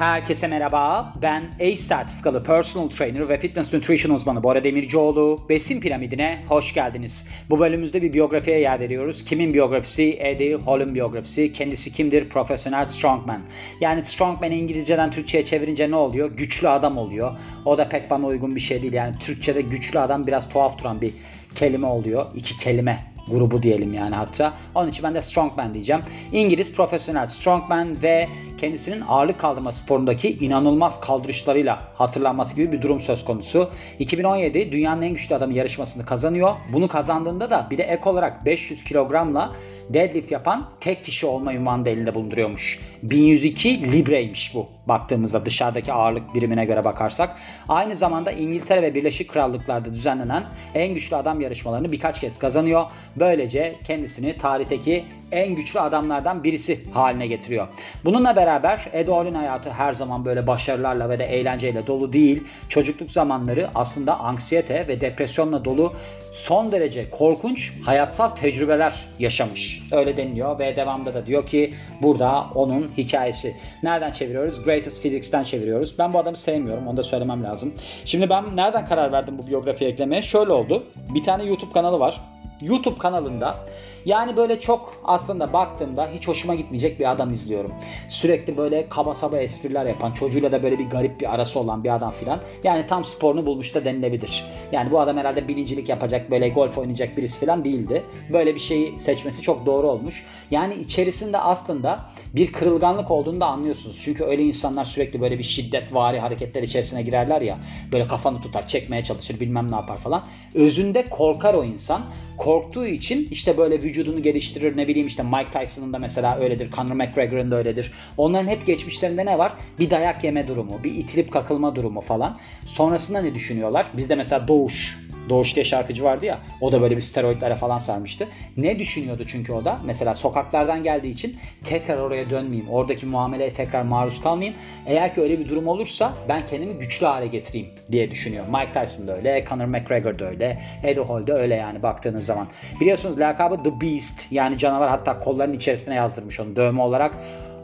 Herkese merhaba. Ben ACE sertifikalı personal trainer ve fitness nutrition uzmanı Bora Demircioğlu. Besin piramidine hoş geldiniz. Bu bölümümüzde bir biyografiye yer veriyoruz. Kimin biyografisi? Eddie Hall'un biyografisi. Kendisi kimdir? Profesyonel strongman. Yani strongman İngilizceden Türkçe'ye çevirince ne oluyor? Güçlü adam oluyor. O da pek bana uygun bir şey değil. Yani Türkçe'de güçlü adam biraz tuhaf duran bir kelime oluyor. İki kelime grubu diyelim yani hatta. Onun için ben de strongman diyeceğim. İngiliz profesyonel strongman ve kendisinin ağırlık kaldırma sporundaki inanılmaz kaldırışlarıyla hatırlanması gibi bir durum söz konusu. 2017 dünyanın en güçlü adamı yarışmasını kazanıyor. Bunu kazandığında da bir de ek olarak 500 kilogramla deadlift yapan tek kişi olma ünvanı da elinde bulunduruyormuş. 1102 libreymiş bu baktığımızda dışarıdaki ağırlık birimine göre bakarsak. Aynı zamanda İngiltere ve Birleşik Krallıklar'da düzenlenen en güçlü adam yarışmalarını birkaç kez kazanıyor. Böylece kendisini tarihteki en güçlü adamlardan birisi haline getiriyor. Bununla beraber Edoğlu'nun hayatı her zaman böyle başarılarla ve de eğlenceyle dolu değil. Çocukluk zamanları aslında anksiyete ve depresyonla dolu son derece korkunç hayatsal tecrübeler yaşamış. Öyle deniliyor ve devamında da diyor ki burada onun hikayesi. Nereden çeviriyoruz? Greatest Physics'ten çeviriyoruz. Ben bu adamı sevmiyorum. Onu da söylemem lazım. Şimdi ben nereden karar verdim bu biyografiye eklemeye? Şöyle oldu. Bir tane YouTube kanalı var. YouTube kanalında yani böyle çok aslında baktığımda hiç hoşuma gitmeyecek bir adam izliyorum. Sürekli böyle kaba saba espriler yapan, çocuğuyla da böyle bir garip bir arası olan bir adam filan. Yani tam sporunu bulmuş da denilebilir. Yani bu adam herhalde bilincilik yapacak, böyle golf oynayacak birisi filan değildi. Böyle bir şeyi seçmesi çok doğru olmuş. Yani içerisinde aslında bir kırılganlık olduğunu da anlıyorsunuz. Çünkü öyle insanlar sürekli böyle bir şiddet vari hareketler içerisine girerler ya. Böyle kafanı tutar, çekmeye çalışır, bilmem ne yapar falan. Özünde korkar o insan. Korktuğu için işte böyle vücudunu geliştirir. Ne bileyim işte Mike Tyson'ın da mesela öyledir. Conor McGregor'ın da öyledir. Onların hep geçmişlerinde ne var? Bir dayak yeme durumu, bir itilip kakılma durumu falan. Sonrasında ne düşünüyorlar? Bizde mesela Doğuş Doğuş diye şarkıcı vardı ya o da böyle bir steroidlere falan sarmıştı. Ne düşünüyordu çünkü o da? Mesela sokaklardan geldiği için tekrar oraya dönmeyeyim. Oradaki muameleye tekrar maruz kalmayayım. Eğer ki öyle bir durum olursa ben kendimi güçlü hale getireyim diye düşünüyor. Mike Tyson da öyle, Conor McGregor da öyle, Eddie Hall da öyle yani baktığınız zaman. Biliyorsunuz lakabı The Beast yani canavar hatta kollarının içerisine yazdırmış onu dövme olarak.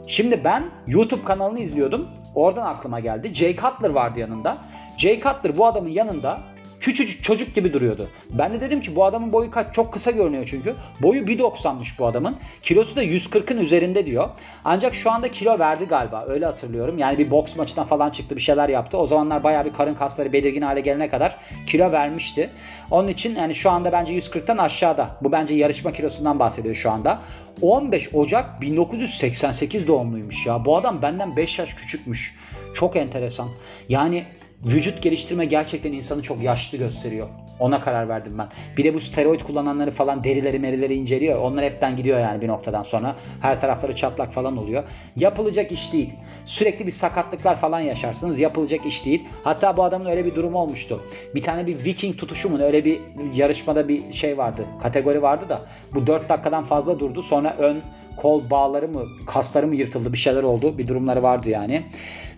Şimdi ben YouTube kanalını izliyordum. Oradan aklıma geldi. Jay Cutler vardı yanında. Jay Cutler bu adamın yanında Küçücük çocuk gibi duruyordu. Ben de dedim ki bu adamın boyu kaç? Çok kısa görünüyor çünkü. Boyu 1.90'mış bu adamın. Kilosu da 140'ın üzerinde diyor. Ancak şu anda kilo verdi galiba. Öyle hatırlıyorum. Yani bir boks maçından falan çıktı bir şeyler yaptı. O zamanlar bayağı bir karın kasları belirgin hale gelene kadar kilo vermişti. Onun için yani şu anda bence 140'tan aşağıda. Bu bence yarışma kilosundan bahsediyor şu anda. 15 Ocak 1988 doğumluymuş ya. Bu adam benden 5 yaş küçükmüş. Çok enteresan. Yani vücut geliştirme gerçekten insanı çok yaşlı gösteriyor. Ona karar verdim ben. Bir de bu steroid kullananları falan derileri merileri inceliyor. Onlar hepten gidiyor yani bir noktadan sonra. Her tarafları çatlak falan oluyor. Yapılacak iş değil. Sürekli bir sakatlıklar falan yaşarsınız. Yapılacak iş değil. Hatta bu adamın öyle bir durumu olmuştu. Bir tane bir Viking tutuşu mu öyle bir yarışmada bir şey vardı. Kategori vardı da. Bu 4 dakikadan fazla durdu. Sonra ön kol bağları mı kasları mı yırtıldı bir şeyler oldu. Bir durumları vardı yani.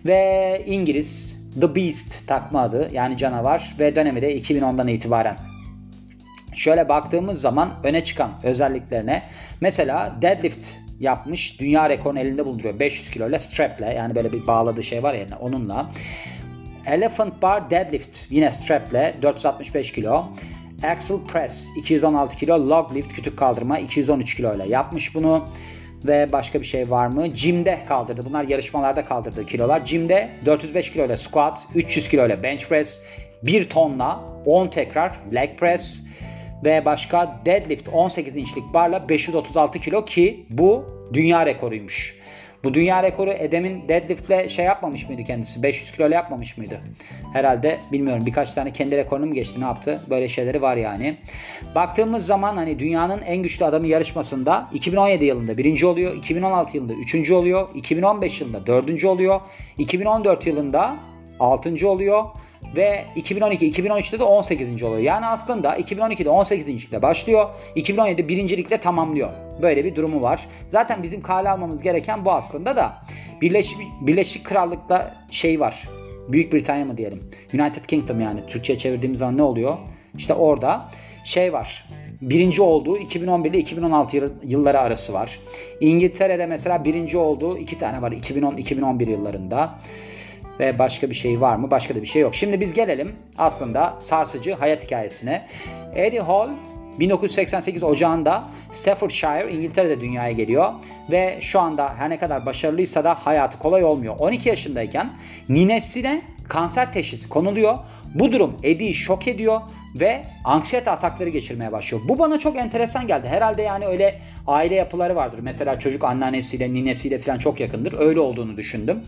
Ve İngiliz The Beast takma adı yani canavar ve dönemi de 2010'dan itibaren. Şöyle baktığımız zaman öne çıkan özelliklerine mesela deadlift yapmış. Dünya rekorunu elinde bulunduruyor. 500 kilo ile straple yani böyle bir bağladığı şey var yerine onunla. Elephant bar deadlift yine straple 465 kilo. Axle press 216 kilo. Log lift kütük kaldırma 213 kilo ile yapmış bunu. Ve başka bir şey var mı? Jim'de kaldırdı. Bunlar yarışmalarda kaldırdığı kilolar. Jim'de 405 kilo ile squat, 300 kilo ile bench press, 1 tonla 10 tekrar leg press ve başka deadlift 18 inçlik barla 536 kilo ki bu dünya rekoruymuş. Bu dünya rekoru Edem'in deadliftle şey yapmamış mıydı kendisi? 500 kilo yapmamış mıydı? Herhalde bilmiyorum birkaç tane kendi rekorunu mu geçti ne yaptı? Böyle şeyleri var yani. Baktığımız zaman hani dünyanın en güçlü adamı yarışmasında 2017 yılında birinci oluyor. 2016 yılında üçüncü oluyor. 2015 yılında dördüncü oluyor. 2014 yılında altıncı oluyor. Ve 2012-2013'te de 18. oluyor. Yani aslında 2012'de 18. başlıyor. 2017'de birincilikle tamamlıyor. Böyle bir durumu var. Zaten bizim kale almamız gereken bu aslında da. Birleşik, Birleşik Krallık'ta şey var. Büyük Britanya mı diyelim. United Kingdom yani. Türkçe'ye çevirdiğimiz zaman ne oluyor? İşte orada şey var. birinci olduğu 2011 ile 2016 yılları arası var. İngiltere'de mesela birinci olduğu iki tane var 2010-2011 yıllarında. Ve başka bir şey var mı? Başka da bir şey yok. Şimdi biz gelelim aslında sarsıcı hayat hikayesine. Eddie Hall 1988 Ocağı'nda Staffordshire İngiltere'de dünyaya geliyor ve şu anda her ne kadar başarılıysa da hayatı kolay olmuyor. 12 yaşındayken ninesine kanser teşhisi konuluyor. Bu durum Eddie'yi şok ediyor ve anksiyete atakları geçirmeye başlıyor. Bu bana çok enteresan geldi. Herhalde yani öyle aile yapıları vardır. Mesela çocuk anneannesiyle, ninesiyle falan çok yakındır. Öyle olduğunu düşündüm.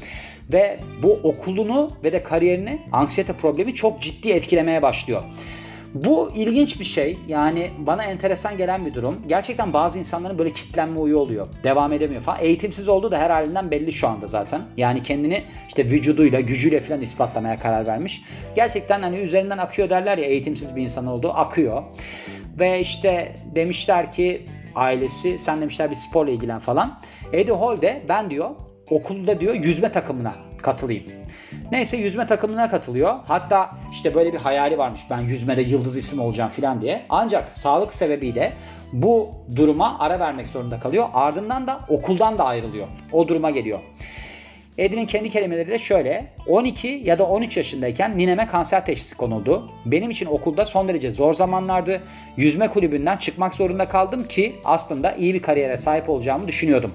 Ve bu okulunu ve de kariyerini anksiyete problemi çok ciddi etkilemeye başlıyor. Bu ilginç bir şey. Yani bana enteresan gelen bir durum. Gerçekten bazı insanların böyle kitlenme uyu oluyor. Devam edemiyor falan. Eğitimsiz olduğu da her halinden belli şu anda zaten. Yani kendini işte vücuduyla, gücüyle falan ispatlamaya karar vermiş. Gerçekten hani üzerinden akıyor derler ya eğitimsiz bir insan olduğu. Akıyor. Ve işte demişler ki ailesi sen demişler bir sporla ilgilen falan. Eddie Hall de ben diyor okulda diyor yüzme takımına katılayım. Neyse yüzme takımına katılıyor. Hatta işte böyle bir hayali varmış ben yüzmede yıldız isim olacağım falan diye. Ancak sağlık sebebiyle bu duruma ara vermek zorunda kalıyor. Ardından da okuldan da ayrılıyor. O duruma geliyor. Edin'in kendi kelimeleri de şöyle. 12 ya da 13 yaşındayken nineme kanser teşhisi konuldu. Benim için okulda son derece zor zamanlardı. Yüzme kulübünden çıkmak zorunda kaldım ki aslında iyi bir kariyere sahip olacağımı düşünüyordum.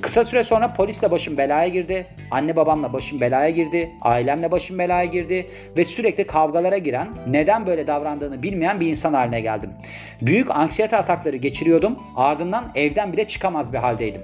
Kısa süre sonra polisle başım belaya girdi. Anne babamla başım belaya girdi. Ailemle başım belaya girdi. Ve sürekli kavgalara giren, neden böyle davrandığını bilmeyen bir insan haline geldim. Büyük anksiyete atakları geçiriyordum. Ardından evden bile çıkamaz bir haldeydim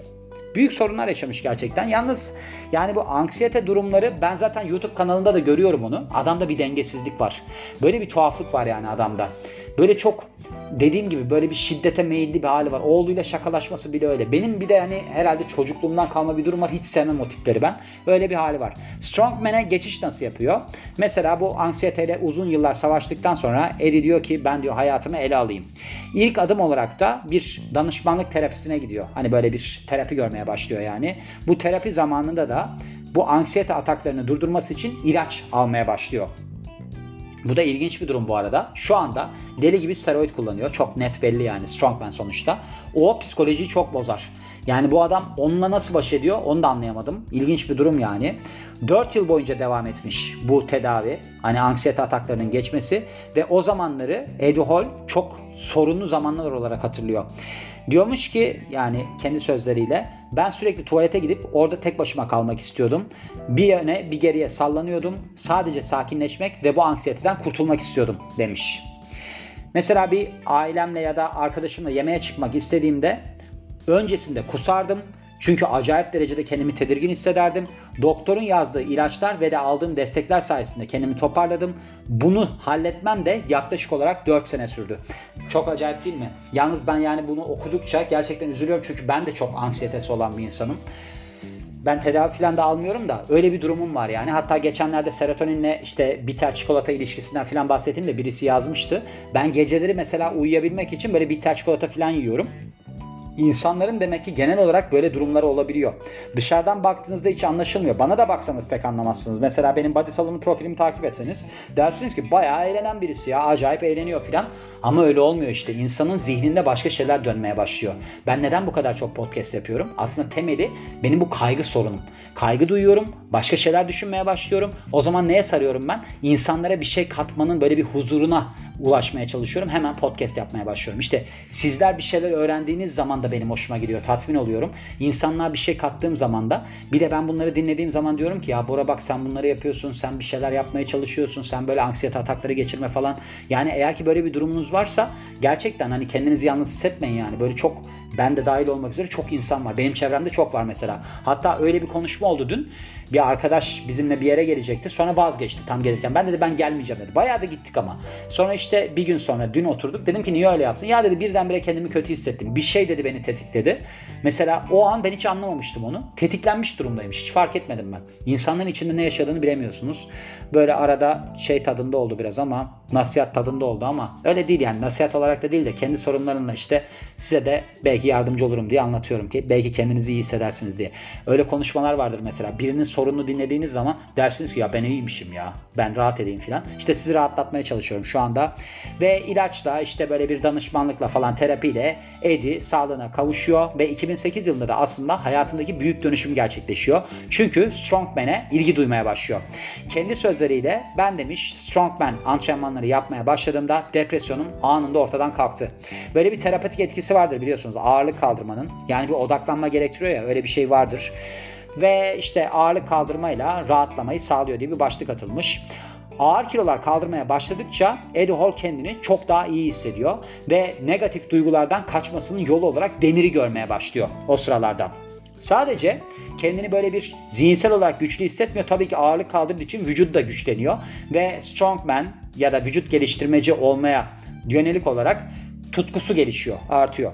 büyük sorunlar yaşamış gerçekten. Yalnız yani bu anksiyete durumları ben zaten YouTube kanalında da görüyorum onu. Adamda bir dengesizlik var. Böyle bir tuhaflık var yani adamda. Böyle çok dediğim gibi böyle bir şiddete meyilli bir hali var. Oğluyla şakalaşması bile öyle. Benim bir de hani herhalde çocukluğumdan kalma bir durum var. Hiç sevmem o tipleri ben. Öyle bir hali var. Strongman'e geçiş nasıl yapıyor? Mesela bu anksiyeteyle uzun yıllar savaştıktan sonra Eddie diyor ki ben diyor hayatımı ele alayım. İlk adım olarak da bir danışmanlık terapisine gidiyor. Hani böyle bir terapi görmeye başlıyor yani. Bu terapi zamanında da bu anksiyete ataklarını durdurması için ilaç almaya başlıyor. Bu da ilginç bir durum bu arada. Şu anda deli gibi steroid kullanıyor. Çok net belli yani strongman sonuçta. O psikolojiyi çok bozar. Yani bu adam onunla nasıl baş ediyor onu da anlayamadım. İlginç bir durum yani. 4 yıl boyunca devam etmiş bu tedavi. Hani anksiyete ataklarının geçmesi ve o zamanları Eddie Hall çok sorunlu zamanlar olarak hatırlıyor. Diyormuş ki yani kendi sözleriyle ben sürekli tuvalete gidip orada tek başıma kalmak istiyordum. Bir yöne bir geriye sallanıyordum. Sadece sakinleşmek ve bu anksiyeteden kurtulmak istiyordum demiş. Mesela bir ailemle ya da arkadaşımla yemeğe çıkmak istediğimde öncesinde kusardım çünkü acayip derecede kendimi tedirgin hissederdim. Doktorun yazdığı ilaçlar ve de aldığım destekler sayesinde kendimi toparladım. Bunu halletmem de yaklaşık olarak 4 sene sürdü. Çok acayip değil mi? Yalnız ben yani bunu okudukça gerçekten üzülüyorum çünkü ben de çok anksiyetesi olan bir insanım. Ben tedavi falan da almıyorum da öyle bir durumum var yani. Hatta geçenlerde serotoninle işte bitter çikolata ilişkisinden falan bahsettim de birisi yazmıştı. Ben geceleri mesela uyuyabilmek için böyle bitter çikolata falan yiyorum. İnsanların demek ki genel olarak böyle durumları olabiliyor. Dışarıdan baktığınızda hiç anlaşılmıyor. Bana da baksanız pek anlamazsınız. Mesela benim body salonu profilimi takip etseniz dersiniz ki bayağı eğlenen birisi ya acayip eğleniyor filan. Ama öyle olmuyor işte. İnsanın zihninde başka şeyler dönmeye başlıyor. Ben neden bu kadar çok podcast yapıyorum? Aslında temeli benim bu kaygı sorunum. Kaygı duyuyorum, başka şeyler düşünmeye başlıyorum. O zaman neye sarıyorum ben? İnsanlara bir şey katmanın böyle bir huzuruna ulaşmaya çalışıyorum. Hemen podcast yapmaya başlıyorum. İşte sizler bir şeyler öğrendiğiniz zaman da benim hoşuma gidiyor. Tatmin oluyorum. İnsanlar bir şey kattığım zaman da bir de ben bunları dinlediğim zaman diyorum ki ya Bora bak sen bunları yapıyorsun. Sen bir şeyler yapmaya çalışıyorsun. Sen böyle anksiyete atakları geçirme falan. Yani eğer ki böyle bir durumunuz varsa gerçekten hani kendinizi yalnız hissetmeyin yani. Böyle çok ben de dahil olmak üzere çok insan var. Benim çevremde çok var mesela. Hatta öyle bir konuşma oldu dün. Bir arkadaş bizimle bir yere gelecekti. Sonra vazgeçti tam gelirken. Ben dedi ben gelmeyeceğim dedi. Bayağı da gittik ama. Sonra işte bir gün sonra dün oturduk. Dedim ki niye öyle yaptın? Ya dedi birdenbire kendimi kötü hissettim. Bir şey dedi beni tetikledi. Mesela o an ben hiç anlamamıştım onu. Tetiklenmiş durumdaymış. Hiç fark etmedim ben. İnsanların içinde ne yaşadığını bilemiyorsunuz. Böyle arada şey tadında oldu biraz ama nasihat tadında oldu ama öyle değil yani nasihat olarak da değil de kendi sorunlarımla işte size de belki yardımcı olurum diye anlatıyorum ki belki kendinizi iyi hissedersiniz diye. Öyle konuşmalar vardır mesela birinin sorununu dinlediğiniz zaman dersiniz ki ya ben iyiymişim ya ben rahat edeyim filan. İşte sizi rahatlatmaya çalışıyorum şu anda ve ilaçla işte böyle bir danışmanlıkla falan terapiyle Eddie sağlığına kavuşuyor ve 2008 yılında da aslında hayatındaki büyük dönüşüm gerçekleşiyor. Çünkü Strongman'e ilgi duymaya başlıyor. Kendi sözleriyle ben demiş Strongman antrenmanları yapmaya başladığımda depresyonum anında ortadan kalktı. Böyle bir terapetik etkisi vardır biliyorsunuz ağırlık kaldırmanın. Yani bir odaklanma gerektiriyor ya öyle bir şey vardır. Ve işte ağırlık kaldırmayla rahatlamayı sağlıyor diye bir başlık atılmış. Ağır kilolar kaldırmaya başladıkça Eddie Hall kendini çok daha iyi hissediyor ve negatif duygulardan kaçmasının yolu olarak demiri görmeye başlıyor o sıralarda. Sadece kendini böyle bir zihinsel olarak güçlü hissetmiyor. Tabii ki ağırlık kaldırdığı için vücut da güçleniyor. Ve strongman ya da vücut geliştirmeci olmaya yönelik olarak tutkusu gelişiyor, artıyor.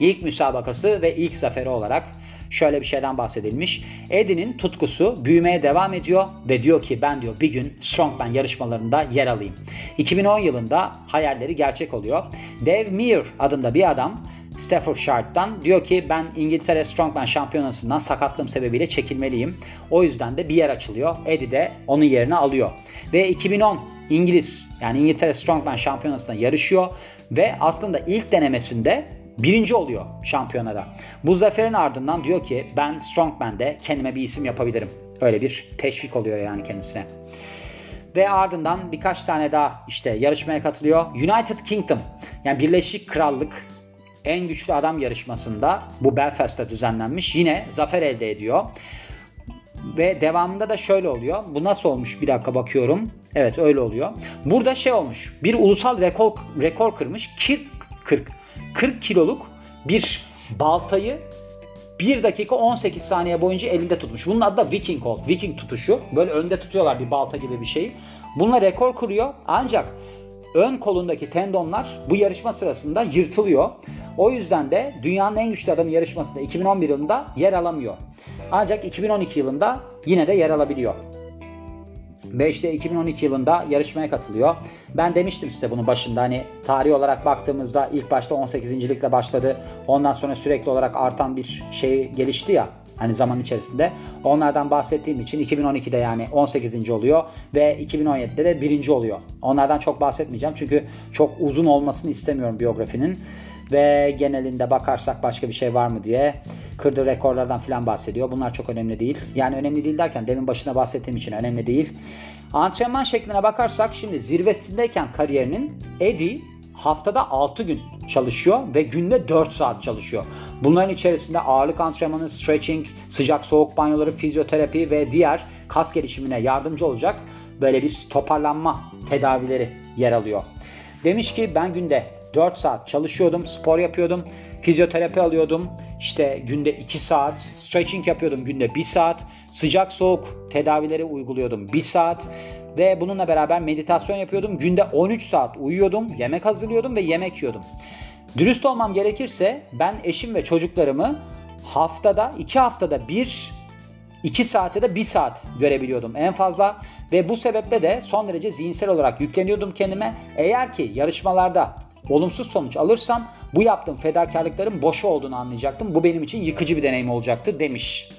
İlk müsabakası ve ilk zaferi olarak şöyle bir şeyden bahsedilmiş. Eddie'nin tutkusu büyümeye devam ediyor ve diyor ki ben diyor bir gün Strongman yarışmalarında yer alayım. 2010 yılında hayalleri gerçek oluyor. Dave Meir adında bir adam Staffordshire'dan diyor ki ben İngiltere Strongman şampiyonasından sakatlığım sebebiyle çekilmeliyim. O yüzden de bir yer açılıyor. Eddie de onun yerini alıyor. Ve 2010 İngiliz yani İngiltere Strongman şampiyonasında yarışıyor ve aslında ilk denemesinde birinci oluyor şampiyonada. Bu zaferin ardından diyor ki ben Strongman'de kendime bir isim yapabilirim. Öyle bir teşvik oluyor yani kendisine. Ve ardından birkaç tane daha işte yarışmaya katılıyor. United Kingdom yani Birleşik Krallık en güçlü adam yarışmasında bu Belfast'ta düzenlenmiş. Yine zafer elde ediyor. Ve devamında da şöyle oluyor. Bu nasıl olmuş? Bir dakika bakıyorum. Evet öyle oluyor. Burada şey olmuş. Bir ulusal rekor rekor kırmış. 40 40 40 kiloluk bir baltayı 1 dakika 18 saniye boyunca elinde tutmuş. Bunun adı da Viking Hold. Viking tutuşu. Böyle önde tutuyorlar bir balta gibi bir şeyi. Bununla rekor kuruyor. Ancak ön kolundaki tendonlar bu yarışma sırasında yırtılıyor. O yüzden de dünyanın en güçlü adamı yarışmasında 2011 yılında yer alamıyor. Ancak 2012 yılında yine de yer alabiliyor. Ve işte 2012 yılında yarışmaya katılıyor. Ben demiştim size bunu başında hani tarih olarak baktığımızda ilk başta 18. ligle başladı. Ondan sonra sürekli olarak artan bir şey gelişti ya hani zaman içerisinde. Onlardan bahsettiğim için 2012'de yani 18. oluyor ve 2017'de de 1. oluyor. Onlardan çok bahsetmeyeceğim çünkü çok uzun olmasını istemiyorum biyografinin. Ve genelinde bakarsak başka bir şey var mı diye kırdığı rekorlardan filan bahsediyor. Bunlar çok önemli değil. Yani önemli değil derken demin başına bahsettiğim için önemli değil. Antrenman şekline bakarsak şimdi zirvesindeyken kariyerinin Eddie haftada 6 gün çalışıyor ve günde 4 saat çalışıyor. Bunların içerisinde ağırlık antrenmanı, stretching, sıcak soğuk banyoları, fizyoterapi ve diğer kas gelişimine yardımcı olacak böyle bir toparlanma tedavileri yer alıyor. Demiş ki ben günde 4 saat çalışıyordum, spor yapıyordum, fizyoterapi alıyordum. İşte günde 2 saat, stretching yapıyordum günde 1 saat, sıcak soğuk tedavileri uyguluyordum 1 saat ve bununla beraber meditasyon yapıyordum. Günde 13 saat uyuyordum, yemek hazırlıyordum ve yemek yiyordum. Dürüst olmam gerekirse ben eşim ve çocuklarımı haftada 2 haftada bir 2 saate de 1 saat görebiliyordum en fazla ve bu sebeple de son derece zihinsel olarak yükleniyordum kendime. Eğer ki yarışmalarda olumsuz sonuç alırsam bu yaptığım fedakarlıkların boşu olduğunu anlayacaktım. Bu benim için yıkıcı bir deneyim olacaktı demiş.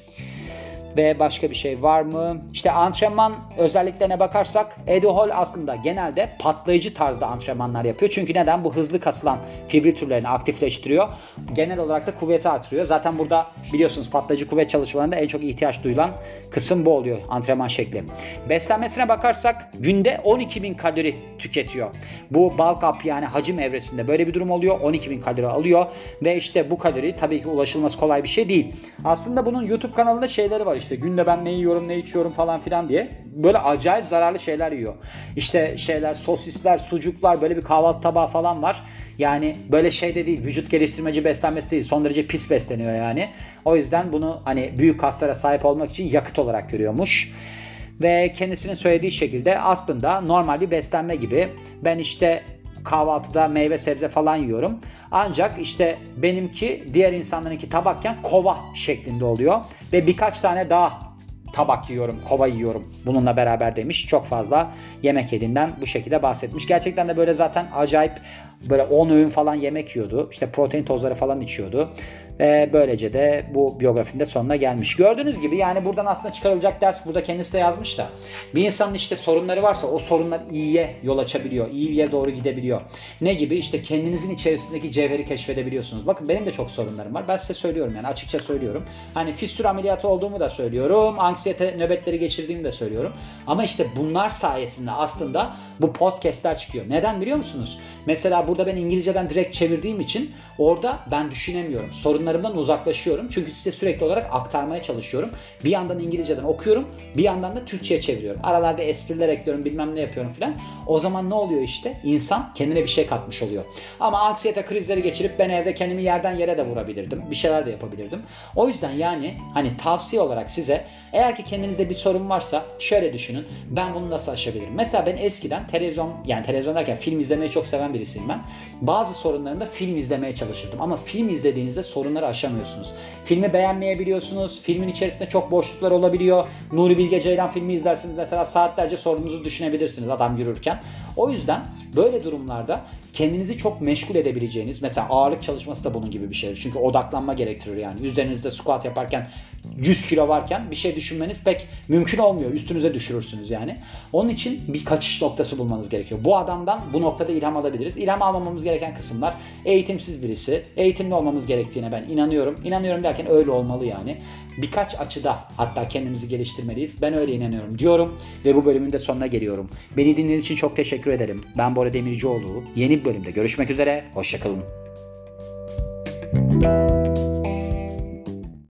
Ve başka bir şey var mı? İşte antrenman özelliklerine bakarsak Eddie Hall aslında genelde patlayıcı tarzda antrenmanlar yapıyor. Çünkü neden? Bu hızlı kasılan fibri türlerini aktifleştiriyor. Genel olarak da kuvveti artırıyor. Zaten burada biliyorsunuz patlayıcı kuvvet çalışmalarında en çok ihtiyaç duyulan kısım bu oluyor antrenman şekli. Beslenmesine bakarsak günde 12 bin kalori tüketiyor. Bu bulk up yani hacim evresinde böyle bir durum oluyor. 12 bin kalori alıyor ve işte bu kalori tabii ki ulaşılması kolay bir şey değil. Aslında bunun YouTube kanalında şeyleri var işte günde ben ne yiyorum ne içiyorum falan filan diye böyle acayip zararlı şeyler yiyor. İşte şeyler sosisler, sucuklar böyle bir kahvaltı tabağı falan var. Yani böyle şey de değil vücut geliştirmeci beslenmesi değil son derece pis besleniyor yani. O yüzden bunu hani büyük kaslara sahip olmak için yakıt olarak görüyormuş ve kendisinin söylediği şekilde aslında normal bir beslenme gibi ben işte kahvaltıda meyve sebze falan yiyorum. Ancak işte benimki diğer insanlarınki tabakken kova şeklinde oluyor. Ve birkaç tane daha tabak yiyorum, kova yiyorum bununla beraber demiş. Çok fazla yemek yediğinden bu şekilde bahsetmiş. Gerçekten de böyle zaten acayip böyle 10 öğün falan yemek yiyordu. İşte protein tozları falan içiyordu. Ve böylece de bu biyografinin de sonuna gelmiş. Gördüğünüz gibi yani buradan aslında çıkarılacak ders burada kendisi de yazmış da. Bir insanın işte sorunları varsa o sorunlar iyiye yol açabiliyor. iyi bir yere doğru gidebiliyor. Ne gibi? İşte kendinizin içerisindeki cevheri keşfedebiliyorsunuz. Bakın benim de çok sorunlarım var. Ben size söylüyorum yani açıkça söylüyorum. Hani fistül ameliyatı olduğumu da söylüyorum. Anksiyete nöbetleri geçirdiğimi de söylüyorum. Ama işte bunlar sayesinde aslında bu podcastler çıkıyor. Neden biliyor musunuz? Mesela burada ben İngilizceden direkt çevirdiğim için orada ben düşünemiyorum. Sorunlarımdan uzaklaşıyorum. Çünkü size sürekli olarak aktarmaya çalışıyorum. Bir yandan İngilizceden okuyorum. Bir yandan da Türkçe'ye çeviriyorum. Aralarda espriler ekliyorum bilmem ne yapıyorum filan. O zaman ne oluyor işte? İnsan kendine bir şey katmış oluyor. Ama anksiyete krizleri geçirip ben evde kendimi yerden yere de vurabilirdim. Bir şeyler de yapabilirdim. O yüzden yani hani tavsiye olarak size eğer ki kendinizde bir sorun varsa şöyle düşünün. Ben bunu nasıl aşabilirim? Mesela ben eskiden televizyon yani televizyon derken film izlemeyi çok seven birisiyim ben. Bazı sorunlarımda film izlemeye çalışırdım. Ama film izlediğinizde sorunları aşamıyorsunuz. Filmi beğenmeyebiliyorsunuz. Filmin içerisinde çok boşluklar olabiliyor. Nuri Bilge Ceylan filmi izlersiniz mesela saatlerce sorununuzu düşünebilirsiniz adam yürürken. O yüzden böyle durumlarda kendinizi çok meşgul edebileceğiniz mesela ağırlık çalışması da bunun gibi bir şey. Çünkü odaklanma gerektirir yani. Üzerinizde squat yaparken 100 kilo varken bir şey düşünmeniz pek mümkün olmuyor. Üstünüze düşürürsünüz yani. Onun için bir kaçış noktası bulmanız gerekiyor. Bu adamdan bu noktada ilham alabiliriz. İlham almamamız gereken kısımlar eğitimsiz birisi. Eğitimli olmamız gerektiğine ben inanıyorum. İnanıyorum derken öyle olmalı yani. Birkaç açıda hatta kendimizi geliştirmeliyiz. Ben öyle inanıyorum diyorum ve bu bölümün de sonuna geliyorum. Beni dinlediğiniz için çok teşekkür ederim. Ben Bora Demircioğlu. Yeni bölümde görüşmek üzere. Hoşçakalın.